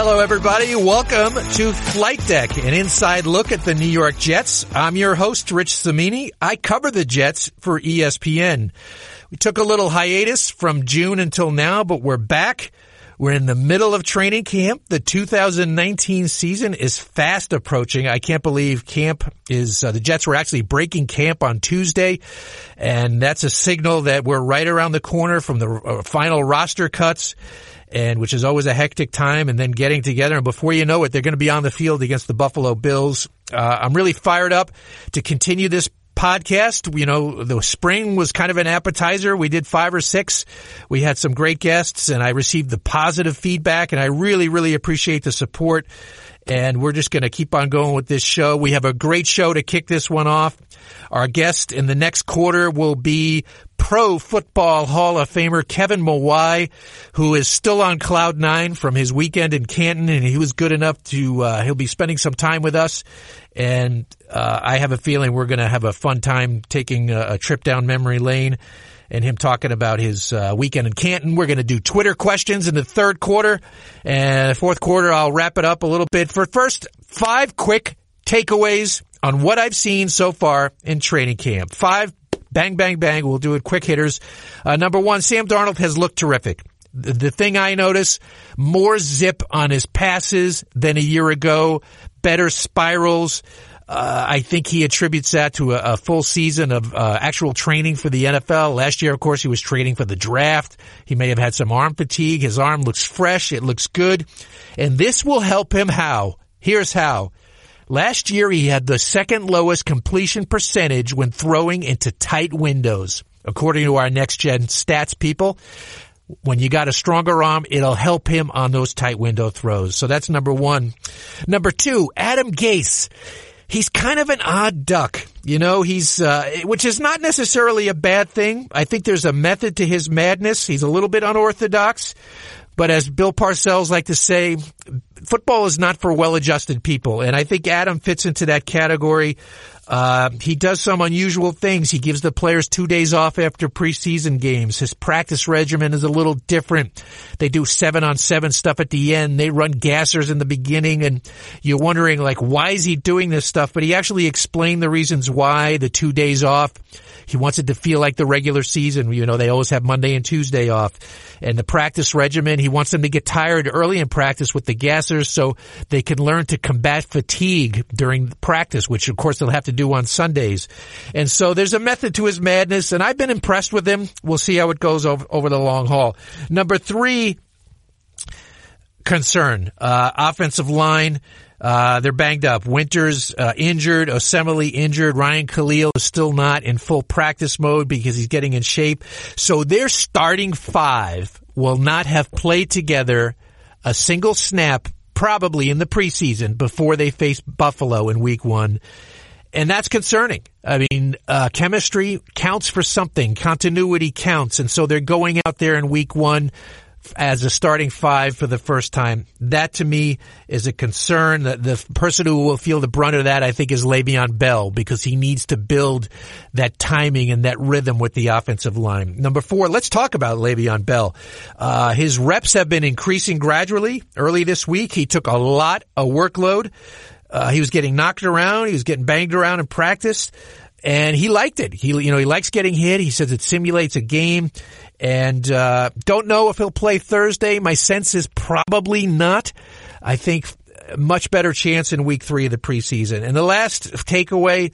Hello, everybody. Welcome to Flight Deck, an inside look at the New York Jets. I'm your host, Rich Cimini. I cover the Jets for ESPN. We took a little hiatus from June until now, but we're back. We're in the middle of training camp. The 2019 season is fast approaching. I can't believe camp is, uh, the Jets were actually breaking camp on Tuesday. And that's a signal that we're right around the corner from the uh, final roster cuts and which is always a hectic time and then getting together. And before you know it, they're going to be on the field against the Buffalo Bills. Uh, I'm really fired up to continue this podcast. You know, the spring was kind of an appetizer. We did five or six. We had some great guests and I received the positive feedback and I really, really appreciate the support. And we're just going to keep on going with this show. We have a great show to kick this one off. Our guest in the next quarter will be Pro Football Hall of Famer Kevin Mawae, who is still on cloud nine from his weekend in Canton, and he was good enough to uh, he'll be spending some time with us. And uh, I have a feeling we're going to have a fun time taking a, a, trip down memory lane. And him talking about his uh, weekend in Canton. We're going to do Twitter questions in the third quarter, and fourth quarter I'll wrap it up a little bit. For first, five quick takeaways on what I've seen so far in training camp. Five Bang, bang, bang. We'll do it quick hitters. Uh, number one, Sam Darnold has looked terrific. The, the thing I notice, more zip on his passes than a year ago, better spirals. Uh, I think he attributes that to a, a full season of uh, actual training for the NFL. Last year, of course, he was training for the draft. He may have had some arm fatigue. His arm looks fresh. It looks good. And this will help him how? Here's how. Last year, he had the second lowest completion percentage when throwing into tight windows. According to our next gen stats people, when you got a stronger arm, it'll help him on those tight window throws. So that's number one. Number two, Adam Gase. He's kind of an odd duck, you know, he's, uh, which is not necessarily a bad thing. I think there's a method to his madness. He's a little bit unorthodox, but as Bill Parcells like to say, football is not for well-adjusted people. And I think Adam fits into that category. Uh, he does some unusual things. He gives the players two days off after preseason games. His practice regimen is a little different. They do seven on seven stuff at the end. They run gassers in the beginning and you're wondering like, why is he doing this stuff? But he actually explained the reasons why the two days off. He wants it to feel like the regular season. You know, they always have Monday and Tuesday off. And the practice regimen, he wants them to get tired early in practice with the gassers so they can learn to combat fatigue during practice, which of course they'll have to do on Sundays. And so there's a method to his madness and I've been impressed with him. We'll see how it goes over, over the long haul. Number three concern, uh, offensive line. Uh, they're banged up. Winters uh, injured, Osemele injured. Ryan Kalil is still not in full practice mode because he's getting in shape. So their starting five will not have played together a single snap probably in the preseason before they face Buffalo in week one. And that's concerning. I mean, uh, chemistry counts for something. Continuity counts. And so they're going out there in week one as a starting five for the first time. That to me is a concern. The, the person who will feel the brunt of that, I think, is Le'Veon Bell because he needs to build that timing and that rhythm with the offensive line. Number four, let's talk about Le'Veon Bell. Uh, his reps have been increasing gradually. Early this week, he took a lot of workload. Uh, he was getting knocked around. He was getting banged around in practice and he liked it. He, you know, he likes getting hit. He says it simulates a game, and uh, don't know if he'll play Thursday. My sense is probably not. I think much better chance in week three of the preseason. And the last takeaway,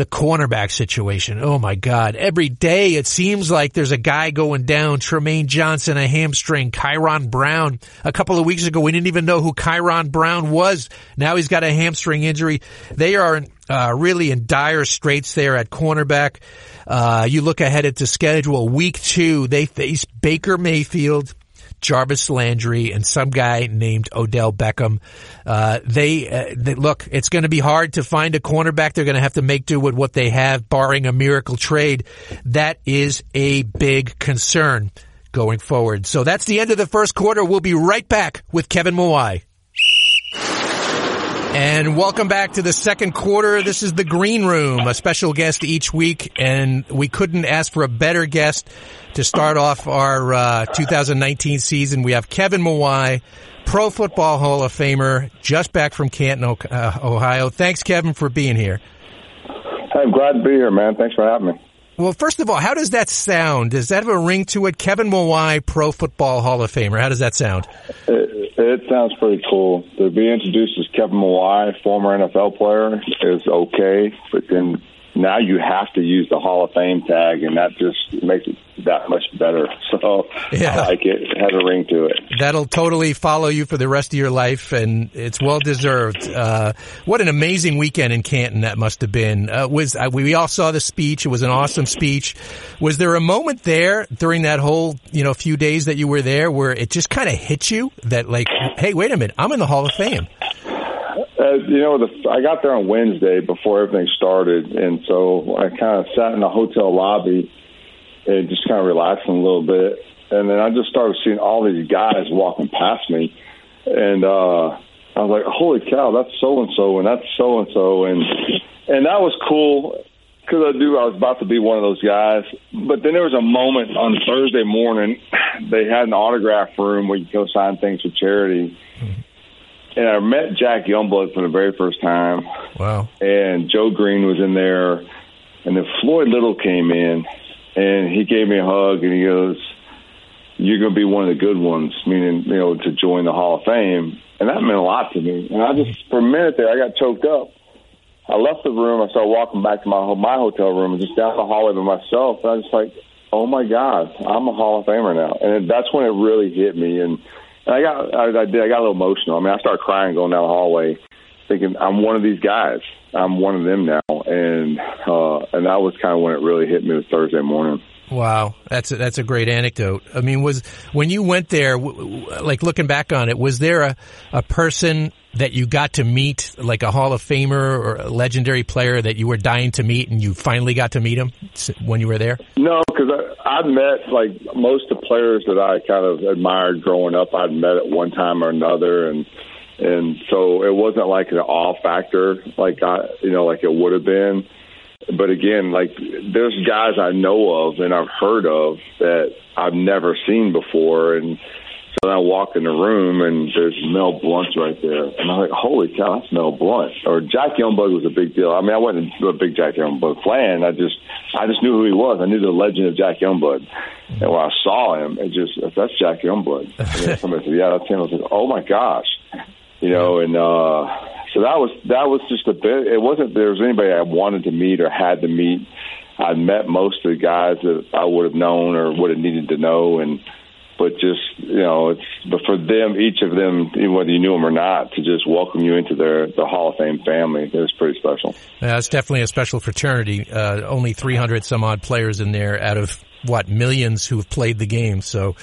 the cornerback situation. Oh my God. Every day it seems like there's a guy going down. Trumaine Johnson, a hamstring. Kyron Brown. A couple of weeks ago, we didn't even know who Kyron Brown was. Now he's got a hamstring injury. They are uh, really in dire straits there at cornerback. Uh, you look ahead at the schedule. Week two, they face Baker Mayfield, Jarvis Landry, and some guy named Odell Beckham. Uh, they, uh, they, look. It's going to be hard to find a cornerback. They're going to have to make do with what they have, barring a miracle trade. That is a big concern going forward. So that's the end of the first quarter. We'll be right back with Kevin Mawae. And welcome back to the second quarter. This is the Green Room, a special guest each week, and we couldn't ask for a better guest to start off our uh, 2019 season. We have Kevin Mawae, Pro Football Hall of Famer, just back from Canton, uh, Ohio. Thanks, Kevin, for being here. I'm glad to be here, man. Thanks for having me. Well, first of all, how does that sound? Does that have a ring to it? Kevin Mawae, Pro Football Hall of Famer. How does that sound? It, it sounds pretty cool. To be introduced as Kevin Mawae, former NFL player, is okay, but then now you have to use the Hall of Fame tag, and that just makes it that much better. So yeah. I like it. It has a ring to it. That'll totally follow you for the rest of your life, and it's well deserved. Uh, what an amazing weekend in Canton that must have been. Uh, was uh, we all saw the speech? It was an awesome speech. Was there a moment there during that whole you know few days that you were there where it just kind of hit you that like, hey, wait a minute, I'm in the Hall of Fame? Uh, you know, the, I got there on Wednesday before everything started, and so I kind of sat in the hotel lobby and just kind of relaxing a little bit. And then I just started seeing all these guys walking past me, and uh, I was like, "Holy cow, that's so and so, and that's so and so," and and that was cool because I knew I was about to be one of those guys. But then there was a moment on Thursday morning. They had an autograph room where you could go sign things for charity. And I met Jack Youngblood for the very first time. Wow! And Joe Greene was in there, and then Floyd Little came in, and he gave me a hug, and he goes, "You're going to be one of the good ones," meaning you know to join the Hall of Fame, and that meant a lot to me. And I just for a minute there, I got choked up. I left the room. I started walking back to my my hotel room, and just down the hallway by myself. And I was just like, "Oh my God, I'm a Hall of Famer now!" And that's when it really hit me. And and I got, I, I did, I got a little emotional. I mean, I started crying going down the hallway, thinking I'm one of these guys. I'm one of them now, and uh, and that was kind of when it really hit me was Thursday morning. Wow, that's a, that's a great anecdote. I mean, was when you went there, like looking back on it, was there a, a person that you got to meet, like a Hall of Famer or a legendary player that you were dying to meet, and you finally got to meet him when you were there? No, because I'd met like most of the players that I kind of admired growing up. I'd met at one time or another, and and so it wasn't like an awe factor, like I, you know, like it would have been. But again, like there's guys I know of and I've heard of that I've never seen before, and so I walk in the room and there's Mel Blount right there. And I'm like, holy cow, that's Mel Blount. Or Jack Youngblood was a big deal. I mean, I wasn't a big Jack Youngblood fan. I just, I just knew who he was. I knew the legend of Jack Youngblood. And when I saw him, it just, that's Jack Youngblood. And somebody said, yeah, that's him. I was like, oh my gosh. You know, and, uh, so that was, that was just a bit, it wasn't there was anybody I wanted to meet or had to meet. I met most of the guys that I would have known or would have needed to know. And, but just you know, it's but for them, each of them, whether you knew them or not, to just welcome you into their the Hall of Fame family is pretty special. Yeah, it's definitely a special fraternity. Uh, only 300 some odd players in there out of what millions who have played the game. So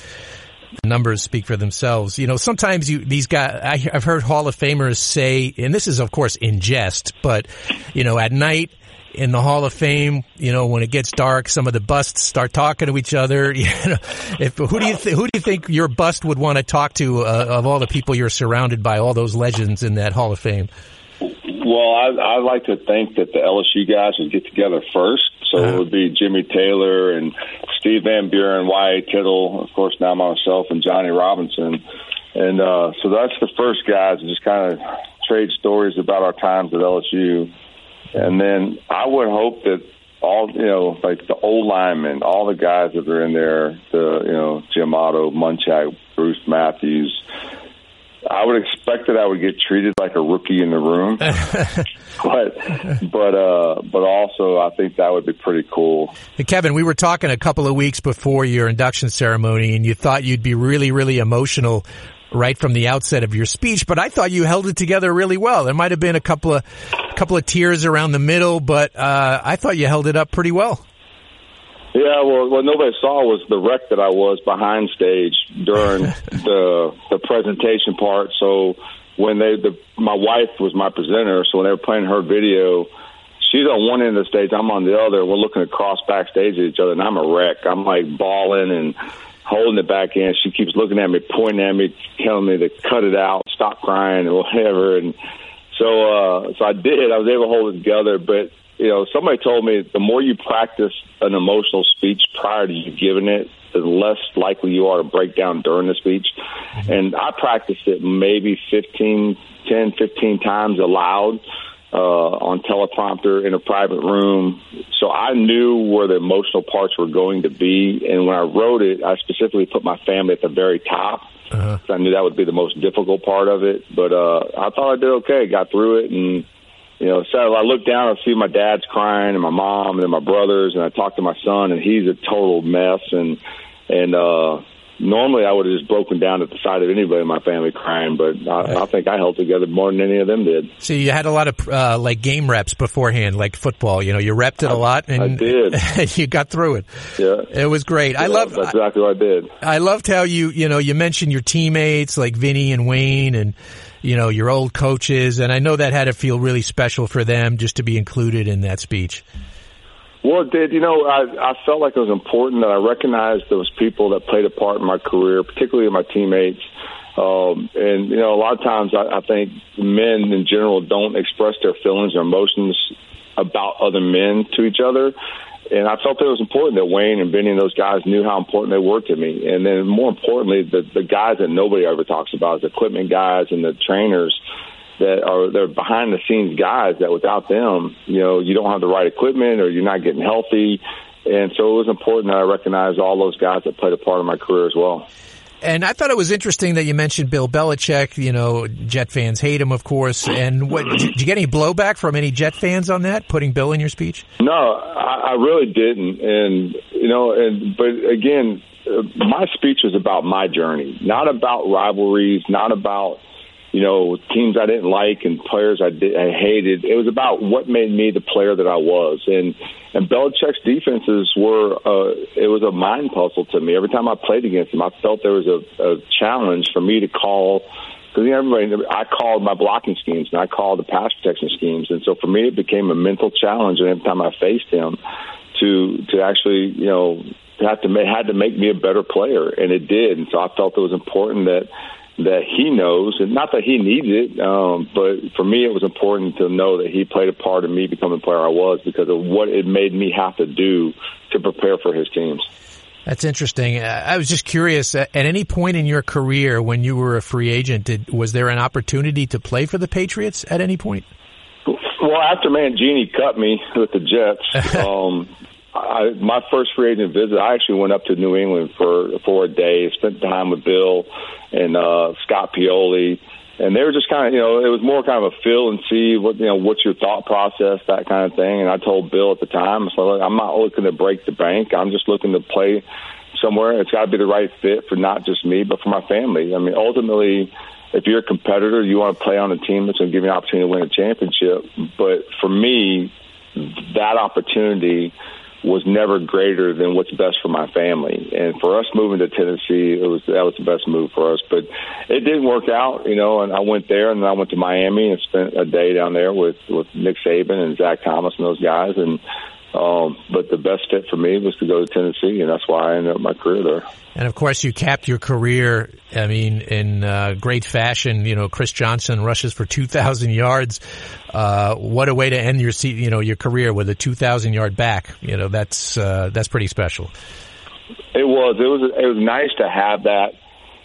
numbers speak for themselves. You know, sometimes you these guys. I, I've heard Hall of Famers say, and this is of course in jest, but you know, at night in the Hall of Fame, you know, when it gets dark, some of the busts start talking to each other. You know, if who do you th- who do you think your bust would want to talk to uh, of all the people you're surrounded by, all those legends in that Hall of Fame? Well, I, I like to think that the LSU guys would get together first. So uh-huh. it would be Jimmy Taylor and Steve Van Buren, Y.A. Tittle, of course, now myself and Johnny Robinson. And uh, so that's the first guys to just kind of trade stories about our times at LSU and then I would hope that all you know, like the old linemen, all the guys that are in there, the you know, Jim Otto, Munchak, Bruce Matthews. I would expect that I would get treated like a rookie in the room, but but uh, but also I think that would be pretty cool. Hey, Kevin, we were talking a couple of weeks before your induction ceremony, and you thought you'd be really really emotional right from the outset of your speech, but I thought you held it together really well. There might have been a couple of couple of tears around the middle, but uh, I thought you held it up pretty well. Yeah, well, what nobody saw was the wreck that I was behind stage during the the presentation part. So when they, the, my wife was my presenter, so when they were playing her video, she's on one end of the stage, I'm on the other. We're looking across backstage at each other, and I'm a wreck. I'm like bawling and holding it back in. She keeps looking at me, pointing at me, telling me to cut it out, stop crying, or whatever. And so, uh, so I did. I was able to hold it together. But you know, somebody told me the more you practice an emotional speech prior to you giving it, the less likely you are to break down during the speech. Mm-hmm. And I practiced it maybe 15, 10, 15 times aloud uh, on teleprompter in a private room. So I knew where the emotional parts were going to be. And when I wrote it, I specifically put my family at the very top. Uh-huh. I knew that would be the most difficult part of it. But uh, I thought I did okay. Got through it. And, you know, so I look down and see my dad's crying and my mom and my brothers. And I talk to my son, and he's a total mess. And, and, uh, normally I would have just broken down at the sight of anybody in my family crying, but I, I think I held together more than any of them did. See, you had a lot of uh, like game reps beforehand, like football. You know, you repped it a lot, and I did. you got through it. Yeah, it was great. Yeah, I love that's exactly what I did. I loved how you you know you mentioned your teammates like Vinny and Wayne and you know your old coaches, and I know that had to feel really special for them just to be included in that speech. Well, it did. You know, I, I felt like it was important that I recognized those people that played a part in my career, particularly my teammates. Um, and, you know, a lot of times I, I think men in general don't express their feelings or emotions about other men to each other. And I felt that it was important that Wayne and Vinny and those guys knew how important they were to me. And then more importantly, the, the guys that nobody ever talks about, the equipment guys and the trainers, that are they're behind the scenes guys that without them, you know, you don't have the right equipment or you're not getting healthy. And so it was important that I recognize all those guys that played a part of my career as well. And I thought it was interesting that you mentioned Bill Belichick. You know, Jet fans hate him, of course. And what did you get any blowback from any Jet fans on that? Putting Bill in your speech? No, I, I really didn't. And you know, and but again, uh, my speech was about my journey, not about rivalries, not about you know, teams I didn't like and players I, did, I hated. It was about what made me the player that I was. And and Belichick's defenses were uh, it was a mind puzzle to me. Every time I played against him, I felt there was a, a challenge for me to call. Because everybody, I called my blocking schemes and I called the pass protection schemes, and so for me, it became a mental challenge. And every time I faced him, to to actually, you know, have to had to make me a better player, and it did. And so I felt it was important that that he knows, and not that he needs it, um, but for me, it was important to know that he played a part in me becoming the player I was because of what it made me have to do to prepare for his teams. That's interesting. I was just curious. At any point in your career, when you were a free agent, did, was there an opportunity to play for the Patriots at any point? Well, after Mangini cut me with the Jets, um, I, my first free agent visit, I actually went up to New England for for a day, spent time with Bill and uh, Scott Pioli, and they were just kind of, you know, it was more kind of a feel and see what, you know, what's your thought process, that kind of thing. And I told Bill at the time, said, I'm not looking to break the bank. I'm just looking to play somewhere. It's got to be the right fit for not just me, but for my family. I mean, ultimately, if you're a competitor, you want to play on a team that's going to give you an opportunity to win a championship. But for me, that opportunity was never greater than what's best for my family. And for us moving to Tennessee, it was that was the best move for us. But it didn't work out, you know. And I went there, and then I went to Miami and spent a day down there with with Nick Saban and Zach Thomas and those guys. And um, but the best fit for me was to go to Tennessee, and that's why I ended up my career there. And of course, you capped your career. I mean, in uh, great fashion. You know, Chris Johnson rushes for two thousand yards. Uh, what a way to end your you know your career with a two thousand yard back. You know, that's uh, that's pretty special. It was. It was. It was nice to have that.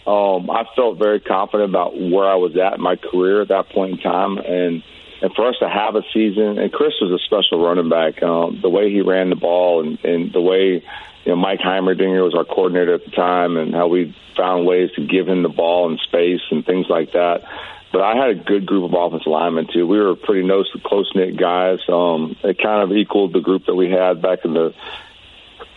Um, I felt very confident about where I was at in my career at that point in time, and and for us to have a season, and Chris was a special running back. Um, the way he ran the ball, and, and the way you know Mike Heimerdinger was our coordinator at the time, and how we found ways to give him the ball and space and things like that. But I had a good group of offensive linemen too. We were pretty close knit guys. Um, it kind of equaled the group that we had back in the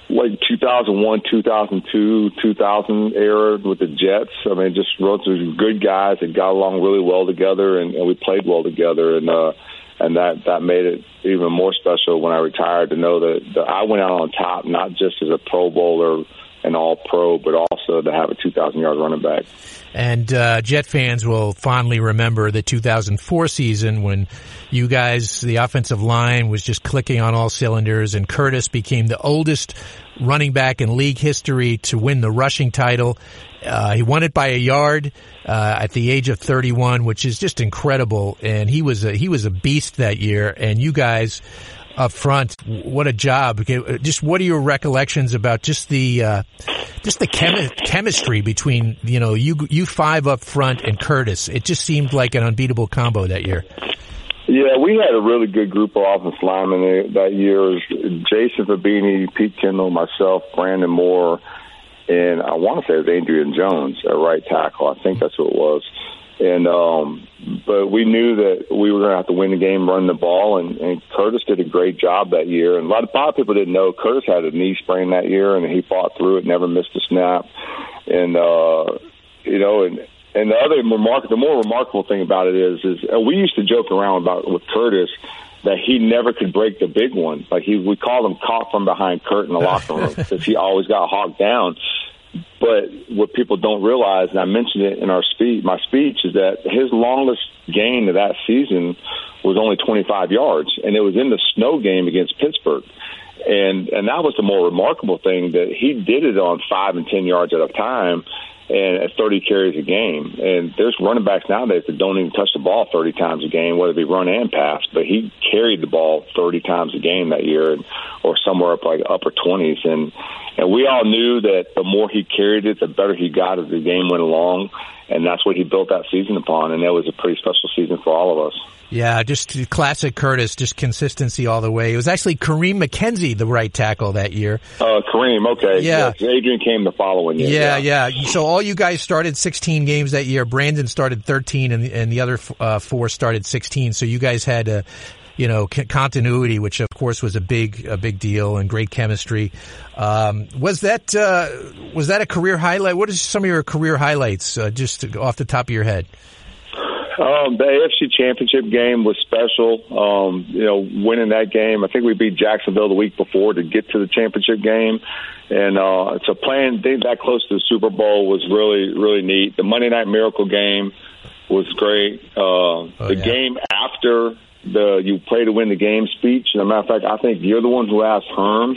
like 2001, 2002, 2000 era with the Jets. I mean, just relatively good guys that got along really well together, and, and we played well together, and uh, and that that made it even more special when I retired to know that, that I went out on top, not just as a Pro Bowler and all pro, but also to have a 2,000 yard running back. And uh, Jet fans will fondly remember the 2004 season when you guys, the offensive line was just clicking on all cylinders and Curtis became the oldest running back in league history to win the rushing title. Uh, he won it by a yard uh, at the age of 31, which is just incredible. And he was a, he was a beast that year. And you guys up front. What a job! Just what are your recollections about just the uh, just the chemi- chemistry between you know you you five up front and Curtis? It just seemed like an unbeatable combo that year. Yeah, we had a really good group of offensive linemen that year. It was Jason Fabini, Pete Kendall, myself, Brandon Moore, and I want to say it was Adrian Jones at right tackle. I think that's who it was. And um, but we knew that we were going to have to win the game, run the ball, and, and Curtis did a great job that year. And a lot, of, a lot of people didn't know Curtis had a knee sprain that year, and he fought through it, never missed a snap. And uh, you know, and and the other remark, the more remarkable thing about it is, is uh, we used to joke around about with Curtis that he never could break the big one. Like he, we called him caught from behind Kurt in the locker room because he always got hogged down. But what people don't realize, and I mentioned it in our speech, my speech, is that his longest gain of that season was only 25 yards, and it was in the snow game against Pittsburgh. And and that was the more remarkable thing that he did it on five and ten yards at a time, and at 30 carries a game. And there's running backs nowadays that don't even touch the ball 30 times a game, whether it be run and pass. But he carried the ball 30 times a game that year, or somewhere up like upper 20s. And and we all knew that the more he carried it, the better he got as the game went along. And that's what he built that season upon. And that was a pretty special season for all of us. Yeah, just classic Curtis, just consistency all the way. It was actually Kareem McKenzie, the right tackle that year. Uh, Kareem, okay. Yeah. Yes, Adrian came the following year. Yeah, yeah, yeah, So all you guys started 16 games that year. Brandon started 13 and, and the other uh, four started 16. So you guys had a, you know, continuity, which of course was a big, a big deal and great chemistry. Um, was that, uh, was that a career highlight? What are some of your career highlights, uh, just off the top of your head? Um, the AFC Championship game was special. Um, you know, winning that game, I think we beat Jacksonville the week before to get to the championship game, and uh, so playing that close to the Super Bowl was really, really neat. The Monday Night Miracle game was great. Uh, oh, the yeah. game after the you play to win the game speech. And a matter of fact, I think you're the one who asked Herm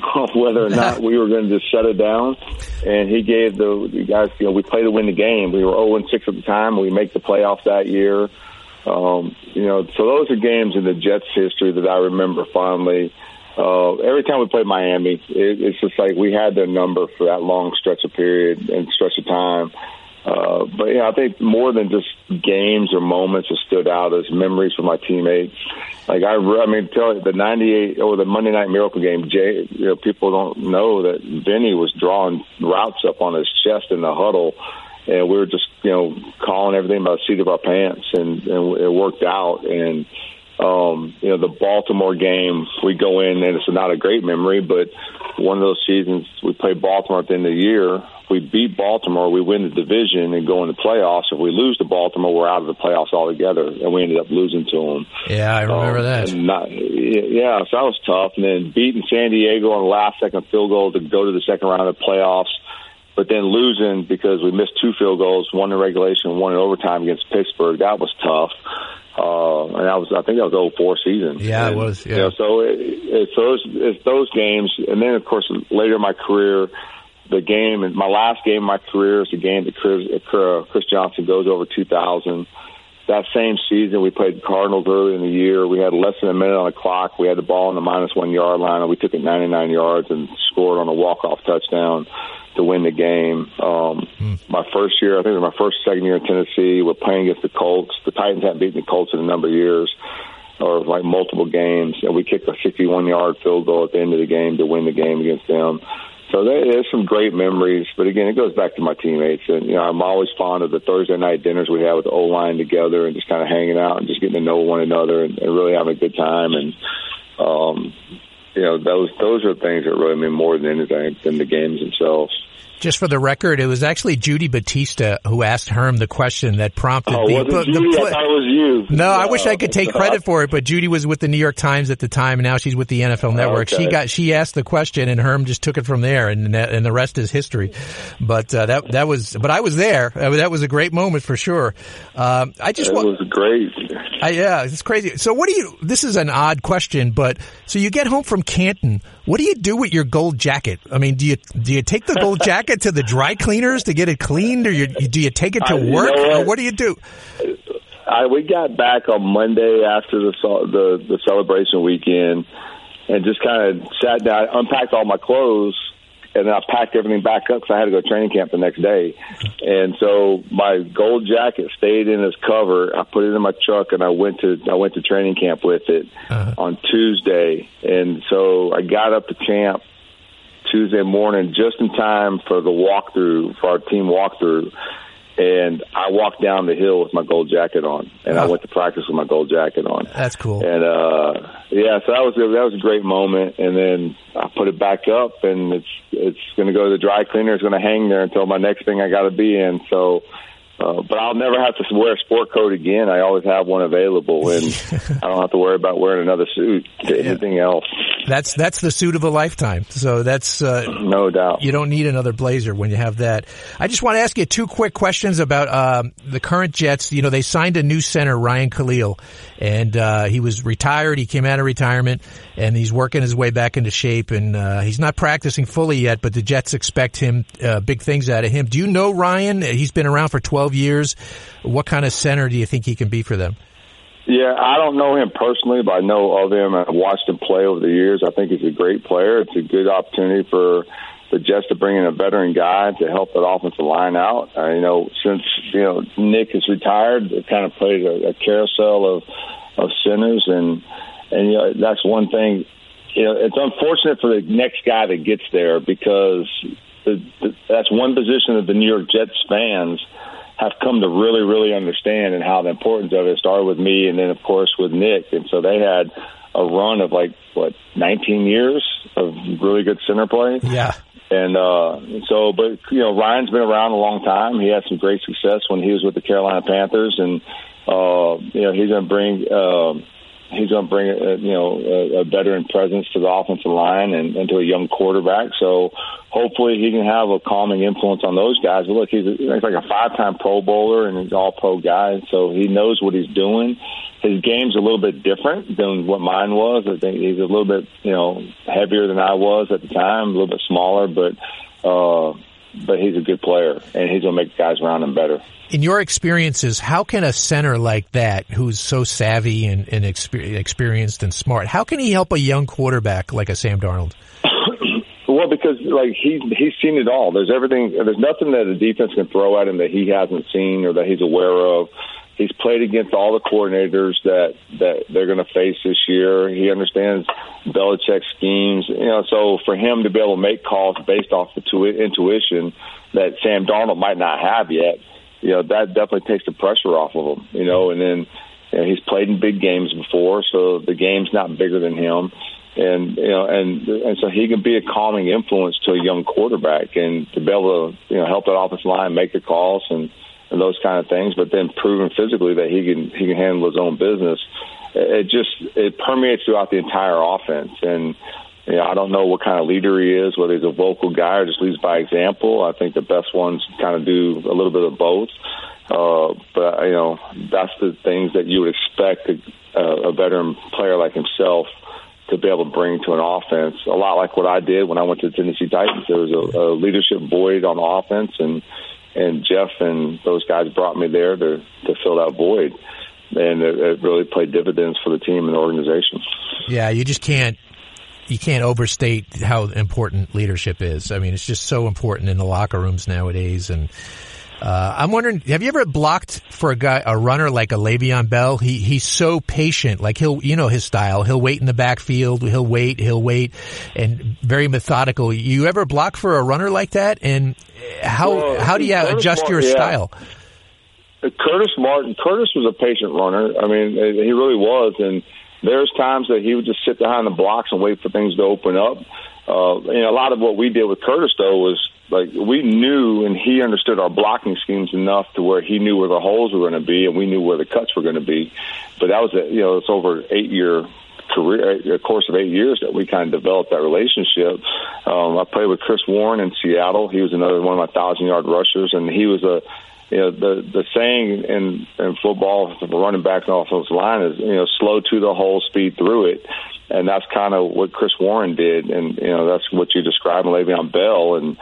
whether or not we were going to just shut it down. And he gave the, the guys, you know, we play to win the game. We were 0 and 6 at the time. We make the playoffs that year. Um, you know, so those are games in the Jets history that I remember fondly. Uh, every time we played Miami, it, it's just like we had their number for that long stretch of period and stretch of time. Uh, but yeah, I think more than just games or moments that stood out as memories from my teammates. Like I, I mean, tell you the '98 or the Monday Night Miracle game. Jay, you know, people don't know that Vinny was drawing routes up on his chest in the huddle, and we were just you know calling everything by the seat of our pants, and, and it worked out. And um, you know, the Baltimore game, we go in and it's not a great memory, but one of those seasons we played Baltimore at the end of the year we beat Baltimore, we win the division and go in the playoffs. If we lose to Baltimore, we're out of the playoffs altogether, and we ended up losing to them. Yeah, I remember um, that. Not, yeah, so that was tough. And then beating San Diego on the last second field goal to go to the second round of the playoffs, but then losing because we missed two field goals, one in regulation, one in overtime against Pittsburgh. That was tough. Uh, and that was, I think that was 04 season. Yeah, and, it was. Yeah. You know, so it, it's those, it's those games. And then, of course, later in my career, the game, and my last game of my career is the game that Chris, uh, Chris Johnson goes over 2,000. That same season, we played Cardinals early in the year. We had less than a minute on the clock. We had the ball on the minus one yard line, and we took it 99 yards and scored on a walk off touchdown to win the game. Um, mm. My first year, I think it was my first, second year in Tennessee. We're playing against the Colts. The Titans hadn't beaten the Colts in a number of years, or like multiple games, and we kicked a 61 yard field goal at the end of the game to win the game against them. So there's some great memories, but again, it goes back to my teammates, and you know, I'm always fond of the Thursday night dinners we have with the O line together, and just kind of hanging out and just getting to know one another and, and really having a good time. And um, you know, those those are things that really mean more than anything than the games themselves. Just for the record, it was actually Judy Batista who asked Herm the question that prompted oh, the, was it Judy? I thought it was you. No, I wish I could take credit for it, but Judy was with the New York Times at the time, and now she's with the NFL Network. Okay. She got she asked the question, and Herm just took it from there, and and the rest is history. But uh, that that was, but I was there. That was a great moment for sure. Um, I just it was great. I, yeah, it's crazy. So, what do you? This is an odd question, but so you get home from Canton. What do you do with your gold jacket? I mean, do you do you take the gold jacket to the dry cleaners to get it cleaned, or you, do you take it to work, you know what? or what do you do? I we got back on Monday after the the the celebration weekend, and just kind of sat down, unpacked all my clothes, and then I packed everything back up because I had to go to training camp the next day. And so my gold jacket stayed in its cover. I put it in my truck, and I went to I went to training camp with it uh-huh. on Tuesday. And so I got up to camp Tuesday morning just in time for the walkthrough for our team walkthrough and I walked down the hill with my gold jacket on, and I went to practice with my gold jacket on. That's cool. And uh, yeah, so that was that was a great moment. And then I put it back up, and it's it's going to go to the dry cleaner. It's going to hang there until my next thing I got to be in. So uh, but I'll never have to wear a sport coat again. I always have one available, and I don't have to worry about wearing another suit to yeah. anything else. That's that's the suit of a lifetime. So that's uh, no doubt. You don't need another blazer when you have that. I just want to ask you two quick questions about um, the current Jets. You know, they signed a new center, Ryan Kalil, and uh, he was retired. He came out of retirement, and he's working his way back into shape. And uh, he's not practicing fully yet, but the Jets expect him uh, big things out of him. Do you know Ryan? He's been around for twelve years. What kind of center do you think he can be for them? Yeah, I don't know him personally, but I know of him. I've watched him play over the years. I think he's a great player. It's a good opportunity for the Jets to bring in a veteran guy to help that offensive line out. Uh, you know, since you know Nick is retired, it kind of played a, a carousel of of centers, and and you know that's one thing. You know, it's unfortunate for the next guy that gets there because the, the, that's one position that the New York Jets fans have come to really, really understand and how the importance of it started with me and then, of course, with Nick. And so they had a run of like, what, 19 years of really good center play. Yeah. And uh, so, but, you know, Ryan's been around a long time. He had some great success when he was with the Carolina Panthers. And, uh, you know, he's going to bring. Uh, he's going to bring a, you know a, a veteran presence to the offensive line and, and to a young quarterback. So hopefully he can have a calming influence on those guys. But look, he's, a, he's like a five-time Pro Bowler and he's all Pro guy, so he knows what he's doing. His game's a little bit different than what mine was. I think he's a little bit you know heavier than I was at the time, a little bit smaller, but. uh but he's a good player, and he's going to make guys around him better in your experiences, how can a center like that, who's so savvy and, and exper- experienced and smart, how can he help a young quarterback like a Sam Darnold? well, because like he's he's seen it all. There's everything. There's nothing that a defense can throw at him that he hasn't seen or that he's aware of. He's played against all the coordinators that that they're going to face this year. He understands Belichick's schemes. You know, so for him to be able to make calls based off the intuition that Sam Darnold might not have yet you know that definitely takes the pressure off of him. You know, and then you know, he's played in big games before, so the game's not bigger than him. And you know, and and so he can be a calming influence to a young quarterback, and to be able to you know help that offensive line make the calls and and those kind of things. But then proving physically that he can he can handle his own business, it just it permeates throughout the entire offense. And you know, I don't know what kind of leader he is, whether he's a vocal guy or just leads by example. I think the best ones kind of do a little bit of both. Uh, but you know, that's the things that you would expect a, a veteran player like himself to be able to bring to an offense. A lot like what I did when I went to the Tennessee Titans. There was a, a leadership void on offense, and and Jeff and those guys brought me there to to fill that void, and it, it really played dividends for the team and the organization. Yeah, you just can't you can't overstate how important leadership is. I mean, it's just so important in the locker rooms nowadays. And uh, I'm wondering, have you ever blocked for a guy, a runner like a Le'Veon Bell? He he's so patient. Like he'll, you know, his style. He'll wait in the backfield. He'll wait. He'll wait, and very methodical. You ever block for a runner like that? And how well, how do you Curtis adjust Martin, your yeah. style? Curtis Martin. Curtis was a patient runner. I mean, he really was, and there's times that he would just sit behind the blocks and wait for things to open up. Uh, and a lot of what we did with Curtis though was like we knew and he understood our blocking schemes enough to where he knew where the holes were going to be and we knew where the cuts were going to be. But that was a, you know it's over eight year career, a course of eight years that we kind of developed that relationship. Um, I played with Chris Warren in Seattle. He was another one of my thousand yard rushers, and he was a you know the the saying in in football for running back and offensive line is you know slow to the hole, speed through it, and that's kind of what Chris Warren did, and you know that's what you described in Le'Veon Bell, and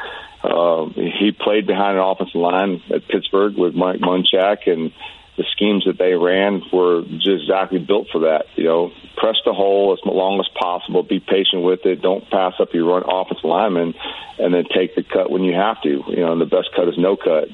uh, he played behind an offensive line at Pittsburgh with Mike Munchak, and the schemes that they ran were just exactly built for that. You know, press the hole as long as possible, be patient with it, don't pass up your run offensive lineman, and then take the cut when you have to. You know, and the best cut is no cut,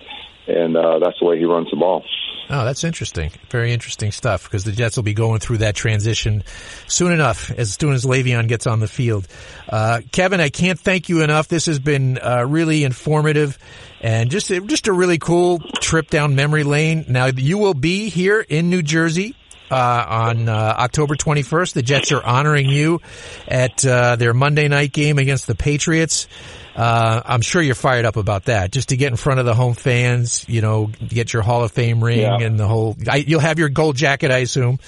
and uh, that's the way he runs the ball. Oh, that's interesting. Very interesting stuff because the Jets will be going through that transition soon enough as soon as Le'Veon gets on the field. Uh, Kevin, I can't thank you enough. This has been uh, really informative and just just a really cool trip down memory lane. Now you will be here in New Jersey uh, on uh, October 21st. The Jets are honoring you at uh, their Monday night game against the Patriots. Uh, I'm sure you're fired up about that. Just to get in front of the home fans, you know, get your Hall of Fame ring yeah. and the whole. I, you'll have your gold jacket, I assume.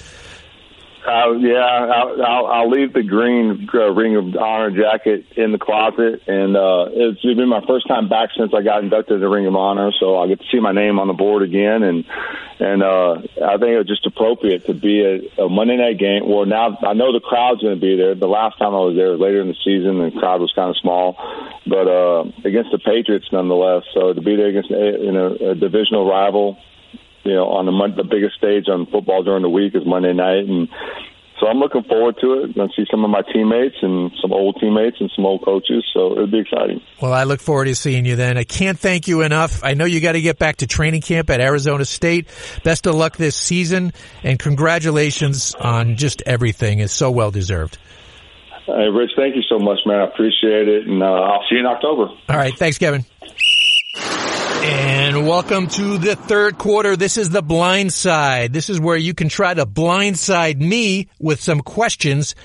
Uh, yeah, I'll, I'll, I'll leave the green uh, ring of honor jacket in the closet, and uh, it's been my first time back since I got inducted to the Ring of Honor, so I get to see my name on the board again, and and uh, I think it was just appropriate to be a, a Monday night game. Well, now I know the crowd's going to be there. The last time I was there later in the season, the crowd was kind of small, but uh, against the Patriots nonetheless. So to be there against you know a divisional rival you know, on the, the biggest stage on football during the week is Monday night, and so I'm looking forward to it. I see some of my teammates and some old teammates and some old coaches. So it'll be exciting. Well, I look forward to seeing you then. I can't thank you enough. I know you got to get back to training camp at Arizona State. Best of luck this season and congratulations on just everything. It's so well deserved. Hey, Rich, thank you so much, man. I appreciate it. And uh, I'll see you in October. All right. Thanks, Kevin. And welcome to the third quarter. This is the blind side. This is where you can try to blindside me with some questions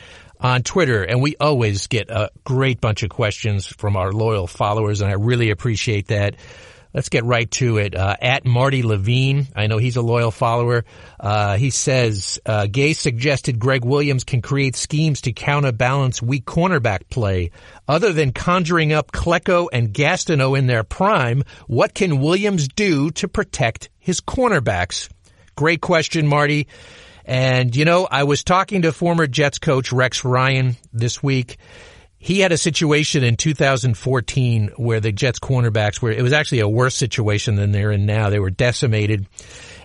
on Twitter. And we always get a great bunch of questions from our loyal followers, and I really appreciate that. Let's get right to it. Uh, at Marty Levine, I know he's a loyal follower. Uh, he says, uh, Gase suggested Gregg Williams can create schemes to counterbalance weak cornerback play. Other than conjuring up Klecko and Gastineau in their prime, what can Williams do to protect his cornerbacks? Great question, Marty. And, you know, I was talking to former Jets coach Rex Ryan this week he had a situation in 2014 where the Jets cornerbacks were, it was actually a worse situation than they're in now. They were decimated.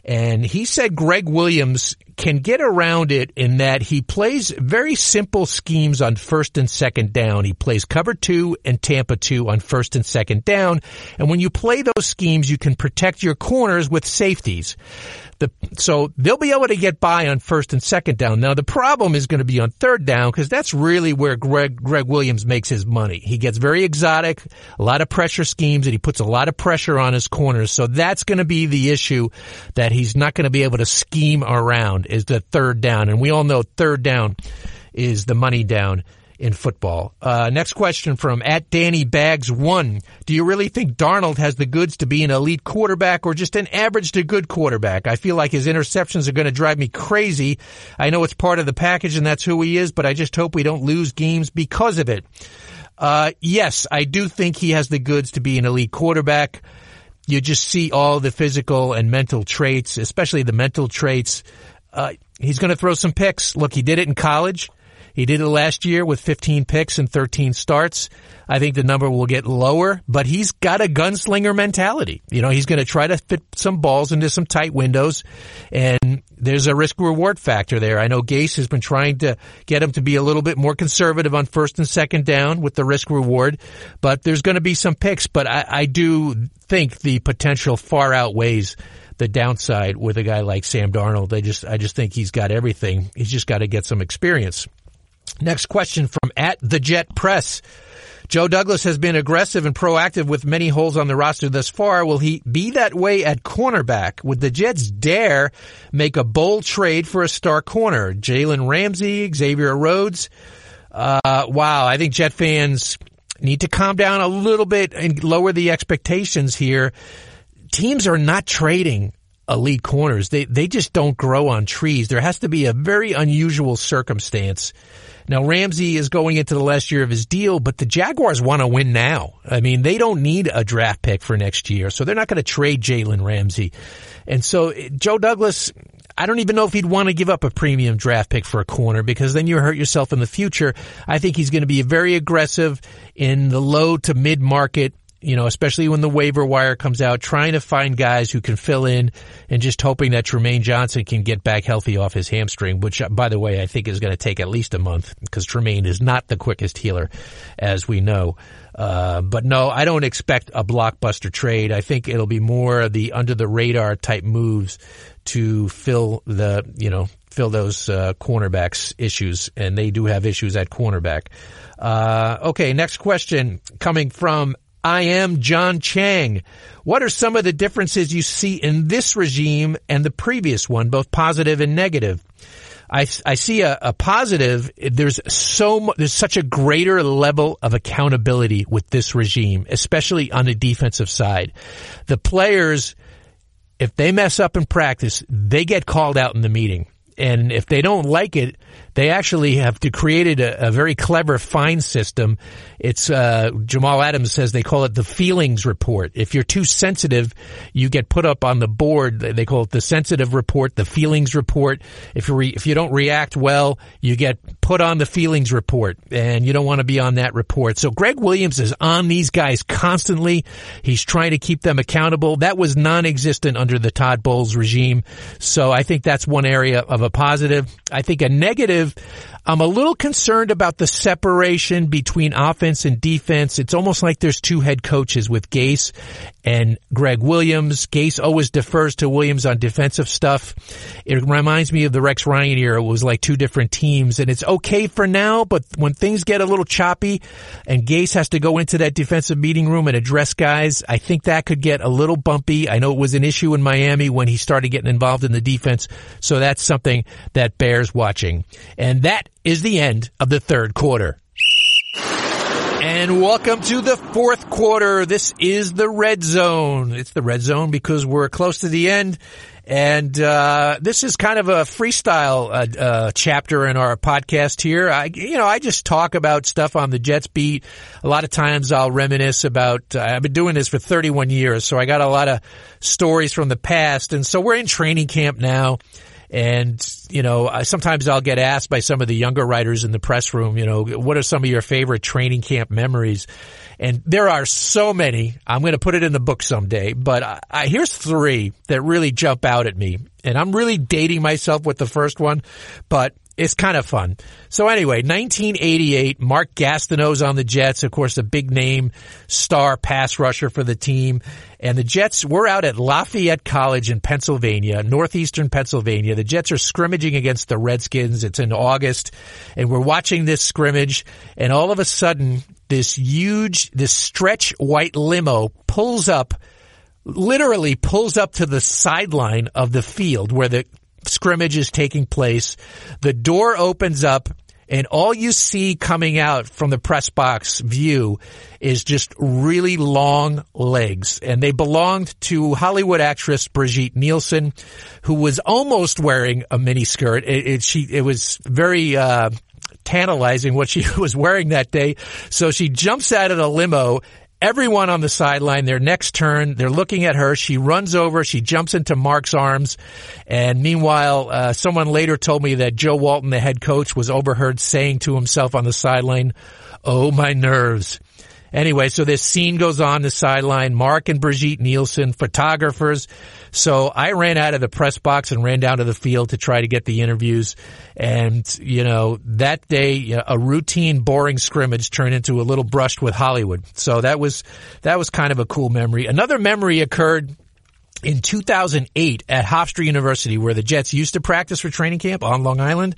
And he said Gregg Williams can get around it in that he plays very simple schemes on first and second down. He plays cover two and Tampa two on first and second down. And when you play those schemes, you can protect your corners with safeties. The, so they'll be able to get by on first and second down. Now the problem is going to be on third down because that's really where Greg, Gregg Williams makes his money. He gets very exotic, a lot of pressure schemes and he puts a lot of pressure on his corners. So that's going to be the issue that he's not going to be able to scheme around is the third down. And we all know third down is the money down in football. Uh, next question from at Danny Bags one. Do you really think Darnold has the goods to be an elite quarterback or just an average to good quarterback? I feel like his interceptions are going to drive me crazy. I know it's part of the package and that's who he is, but I just hope we don't lose games because of it. Uh, yes, I do think he has the goods to be an elite quarterback. You just see all the physical and mental traits, especially the mental traits. Uh, he's going to throw some picks. Look, he did it in college. He did it last year with 15 picks and 13 starts. I think the number will get lower, but he's got a gunslinger mentality. You know, he's going to try to fit some balls into some tight windows and there's a risk reward factor there. I know Gase has been trying to get him to be a little bit more conservative on first and second down with the risk reward, but there's going to be some picks, but I, I do think the potential far outweighs the downside with a guy like Sam Darnold. I just, I just think he's got everything. He's just got to get some experience. Next question from at the Jet Press. Joe Douglas has been aggressive and proactive with many holes on the roster thus far. Will he be that way at cornerback? Would the Jets dare make a bold trade for a star corner? Jalen Ramsey, Xavier Rhodes. Uh, wow, I think Jet fans need to calm down a little bit and lower the expectations here. Teams are not trading elite corners. They they just don't grow on trees. There has to be a very unusual circumstance now Ramsey is going into the last year of his deal, but the Jaguars want to win now. I mean, they don't need a draft pick for next year, so they're not going to trade Jalen Ramsey. And so Joe Douglas, I don't even know if he'd want to give up a premium draft pick for a corner because then you hurt yourself in the future. I think he's going to be very aggressive in the low to mid market you know, especially when the waiver wire comes out, trying to find guys who can fill in and just hoping that Trumaine Johnson can get back healthy off his hamstring, which, by the way, I think is going to take at least a month because Trumaine is not the quickest healer, as we know. Uh, but no, I don't expect a blockbuster trade. I think it'll be more of the under the radar type moves to fill the, you know, fill those uh, cornerbacks issues, and they do have issues at cornerback. Uh, okay, next question coming from I am John Chang. What are some of the differences you see in this regime and the previous one, both positive and negative? I, I see a, a positive. There's so there's such a greater level of accountability with this regime, especially on the defensive side. The players, if they mess up in practice, they get called out in the meeting. And if they don't like it, they actually have created a, a very clever fine system. It's uh, Jamal Adams says they call it the feelings report. If you're too sensitive, you get put up on the board. They call it the sensitive report, the feelings report. If you re- if you don't react well, you get put on the feelings report, and you don't want to be on that report. So Gregg Williams is on these guys constantly. He's trying to keep them accountable. That was non-existent under the Todd Bowles regime. So I think that's one area of a positive. I think a negative I'm a little concerned about the separation between offense and defense. It's almost like there's two head coaches with Gase and Gregg Williams. Gase always defers to Williams on defensive stuff. It reminds me of the Rex Ryan era. It was like two different teams and it's okay for now, but when things get a little choppy and Gase has to go into that defensive meeting room and address guys, I think that could get a little bumpy. I know it was an issue in Miami when he started getting involved in the defense. So that's something that bears watching. And that is the end of the third quarter. And welcome to the fourth quarter. This is the red zone. It's the red zone because we're close to the end. And uh, this is kind of a freestyle uh, uh, chapter in our podcast here. I, you know, I just talk about stuff on the Jets beat. A lot of times, I'll reminisce about. Uh, I've been doing this for 31 years, so I got a lot of stories from the past. And so we're in training camp now. And, you know, sometimes I'll get asked by some of the younger writers in the press room, you know, what are some of your favorite training camp memories? And there are so many. I'm going to put it in the book someday, but I, I, here's three that really jump out at me. And I'm really dating myself with the first one, but it's kind of fun. So anyway, 1988, Mark Gastineau's on the Jets, of course, a big name star pass rusher for the team. And the Jets were out at Lafayette College in Pennsylvania, northeastern Pennsylvania. The Jets are scrimmaging against the Redskins. It's in August and we're watching this scrimmage and all of a sudden this huge, this stretch white limo pulls up literally pulls up to the sideline of the field where the scrimmage is taking place. The door opens up and all you see coming out from the press box view is just really long legs. And they belonged to Hollywood actress Brigitte Nielsen, who was almost wearing a mini skirt. It, it, she, it was very, uh, tantalizing what she was wearing that day. So she jumps out of the limo everyone on the sideline, their next turn, they're looking at her. She runs over. She jumps into Mark's arms. And meanwhile, uh, someone later told me that Joe Walton, the head coach, was overheard saying to himself on the sideline, Oh, my nerves. Anyway, so this scene goes on the sideline. Mark and Brigitte Nielsen, photographers. So I ran out of the press box and ran down to the field to try to get the interviews. And, you know, that day, a routine, boring scrimmage turned into a little brushed with Hollywood. So that was, that was kind of a cool memory. Another memory occurred in 2008 at Hofstra University, where the Jets used to practice for training camp on Long Island.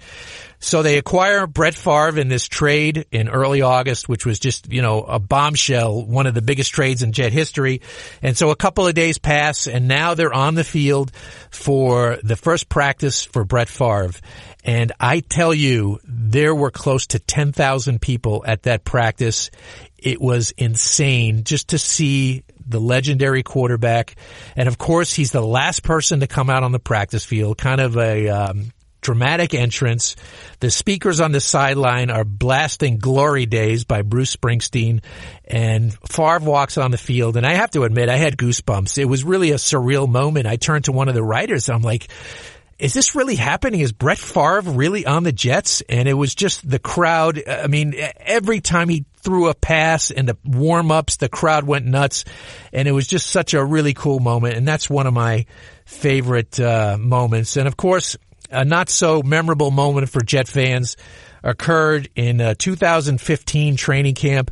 So they acquire Brett Favre in this trade in early August, which was just, you know, a bombshell, one of the biggest trades in Jet history. And so a couple of days pass and now they're on the field for the first practice for Brett Favre. And I tell you, there were close to 10,000 people at that practice. It was insane just to see the legendary quarterback. And of course, he's the last person to come out on the practice field, kind of a, um, dramatic entrance. The speakers on the sideline are blasting Glory Days by Bruce Springsteen and Favre walks on the field. And I have to admit, I had goosebumps. It was really a surreal moment. I turned to one of the writers. I'm like, is this really happening? Is Brett Favre really on the Jets? And it was just the crowd. I mean, every time he threw a pass in the warm ups. The crowd went nuts and it was just such a really cool moment. And that's one of my favorite, uh, moments. And of course, a not so memorable moment for Jet fans occurred in uh, 2015 training camp.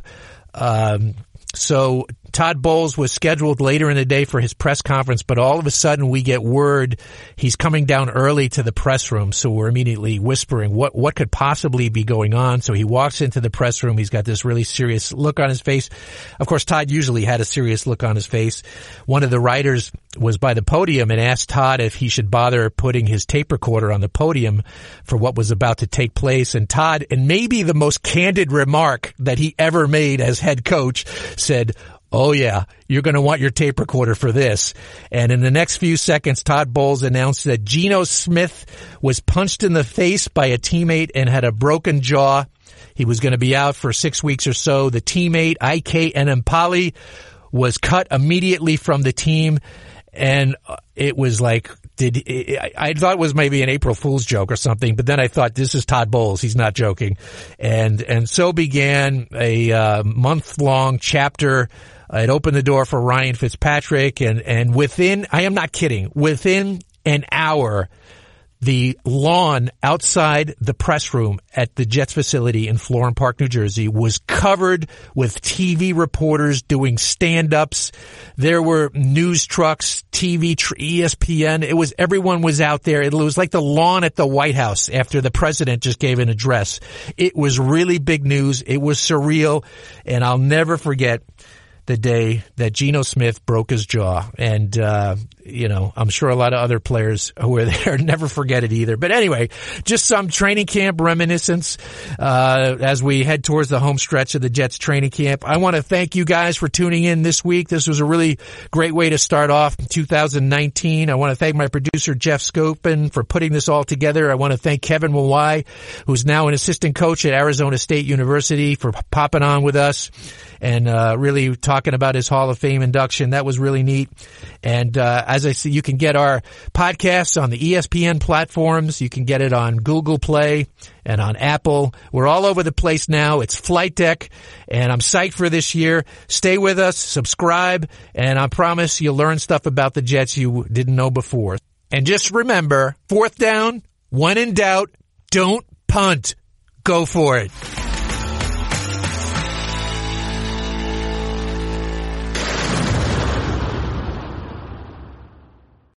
Um, so Todd Bowles was scheduled later in the day for his press conference, but all of a sudden we get word he's coming down early to the press room. So we're immediately whispering what, what could possibly be going on. So he walks into the press room. He's got this really serious look on his face. Of course, Todd usually had a serious look on his face. One of the writers was by the podium and asked Todd if he should bother putting his tape recorder on the podium for what was about to take place. And Todd, and maybe the most candid remark that he ever made as head coach said, Oh yeah, you're going to want your tape recorder for this. And in the next few seconds, Todd Bowles announced that Geno Smith was punched in the face by a teammate and had a broken jaw. He was going to be out for six weeks or so. The teammate, IK Enemkpali, was cut immediately from the team. And it was like, did I thought it was maybe an April Fool's joke or something, but then I thought this is Todd Bowles. He's not joking. And, and so began a uh, month long chapter Uh, it opened the door for Ryan Fitzpatrick and, and within, I am not kidding, within an hour, the lawn outside the press room at the Jets facility in Florham Park, New Jersey was covered with TV reporters doing stand-ups. There were news trucks, TV, ESPN. It was, everyone was out there. It was like the lawn at the White House after the president just gave an address. It was really big news. It was surreal and I'll never forget the day that Geno Smith broke his jaw. And, uh, you know, I'm sure a lot of other players who were there never forget it either. But anyway, just some training camp reminiscence, uh, as we head towards the home stretch of the Jets training camp. I want to thank you guys for tuning in this week. This was a really great way to start off 2019. I want to thank my producer, Jeff Scopin, for putting this all together. I want to thank Kevin Mawae, who's now an assistant coach at Arizona State University for popping on with us and uh, really talking about his Hall of Fame induction. That was really neat. And uh, as I see, you can get our podcasts on the ESPN platforms. You can get it on Google Play and on Apple. We're all over the place now. It's Flight Deck, and I'm psyched for this year. Stay with us, subscribe, and I promise you'll learn stuff about the Jets you didn't know before. And just remember, fourth down, when in doubt, don't punt. Go for it.